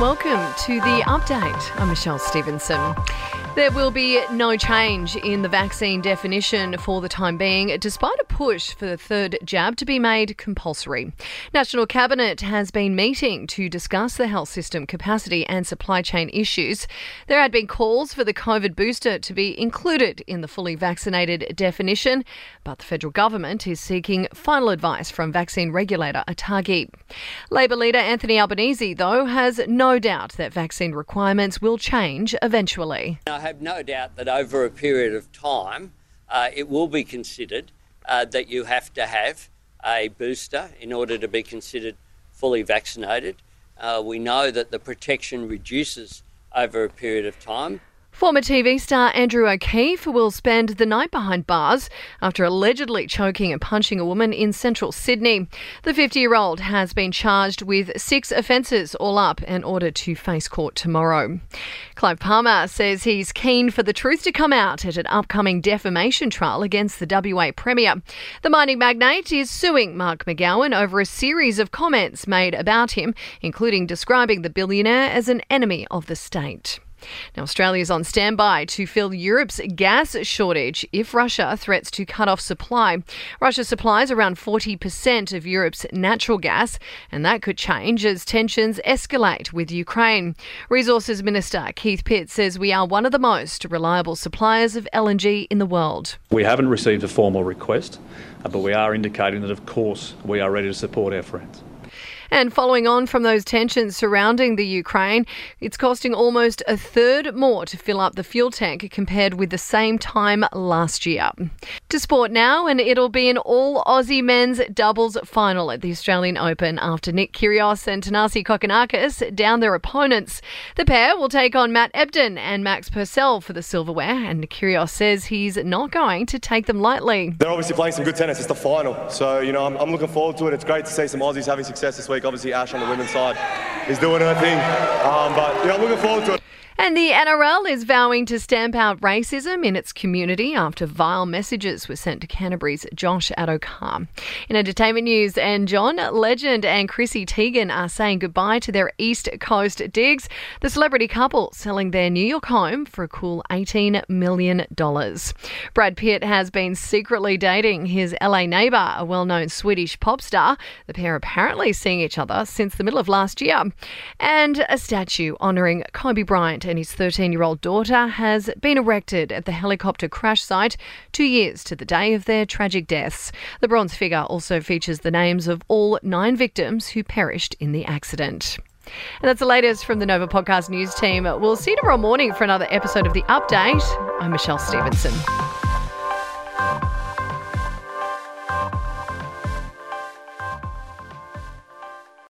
welcome to the update. I'm Michelle Stevenson. There will be no change in the vaccine definition for the time being, despite a push for the third jab to be made compulsory. National Cabinet has been meeting to discuss the health system capacity and supply chain issues. There had been calls for the COVID booster to be included in the fully vaccinated definition, but the federal government is seeking final advice from vaccine regulator ATAGI. Labor leader Anthony Albanese, though, has no doubt that vaccine requirements will change eventually. I have no doubt that over a period of time, uh, it will be considered uh, that you have to have a booster in order to be considered fully vaccinated. Uh, we know that the protection reduces over a period of time. Former TV star Andrew O'Keefe will spend the night behind bars after allegedly choking and punching a woman in central Sydney. The 50 year old has been charged with six offences all up and ordered to face court tomorrow. Clive Palmer says he's keen for the truth to come out at an upcoming defamation trial against the WA Premier. The mining magnate is suing Mark McGowan over a series of comments made about him, including describing the billionaire as an enemy of the state. Now, Australia is on standby to fill Europe's gas shortage if Russia threats to cut off supply. Russia supplies around 40% of Europe's natural gas, and that could change as tensions escalate with Ukraine. Resources Minister Keith Pitt says we are one of the most reliable suppliers of LNG in the world. We haven't received a formal request, uh, but we are indicating that, of course, we are ready to support our friends. And following on from those tensions surrounding the Ukraine, it's costing almost a third more to fill up the fuel tank compared with the same time last year. To sport now, and it'll be an all Aussie men's doubles final at the Australian Open after Nick Kyrgios and Thanasi Kokkinakis down their opponents. The pair will take on Matt Ebden and Max Purcell for the silverware, and Kyrgios says he's not going to take them lightly. They're obviously playing some good tennis. It's the final, so you know I'm, I'm looking forward to it. It's great to see some Aussies having success this week week. Obviously, Ash on the women's side is doing her thing. Um, but yeah, I'm looking forward to it. And the NRL is vowing to stamp out racism in its community after vile messages were sent to Canterbury's Josh Addo-Carr. In entertainment news, and John Legend and Chrissy Teigen are saying goodbye to their East Coast digs. The celebrity couple selling their New York home for a cool $18 million. Brad Pitt has been secretly dating his LA neighbour, a well known Swedish pop star. The pair apparently seeing each other since the middle of last year. And a statue honouring Kobe Bryant and his 13 year old daughter has been erected at the helicopter crash site two years to the day of their tragic deaths. The bronze figure also features the names of all nine victims who perished in the accident. And that's the latest from the Nova Podcast News team. We'll see you tomorrow morning for another episode of The Update. I'm Michelle Stevenson.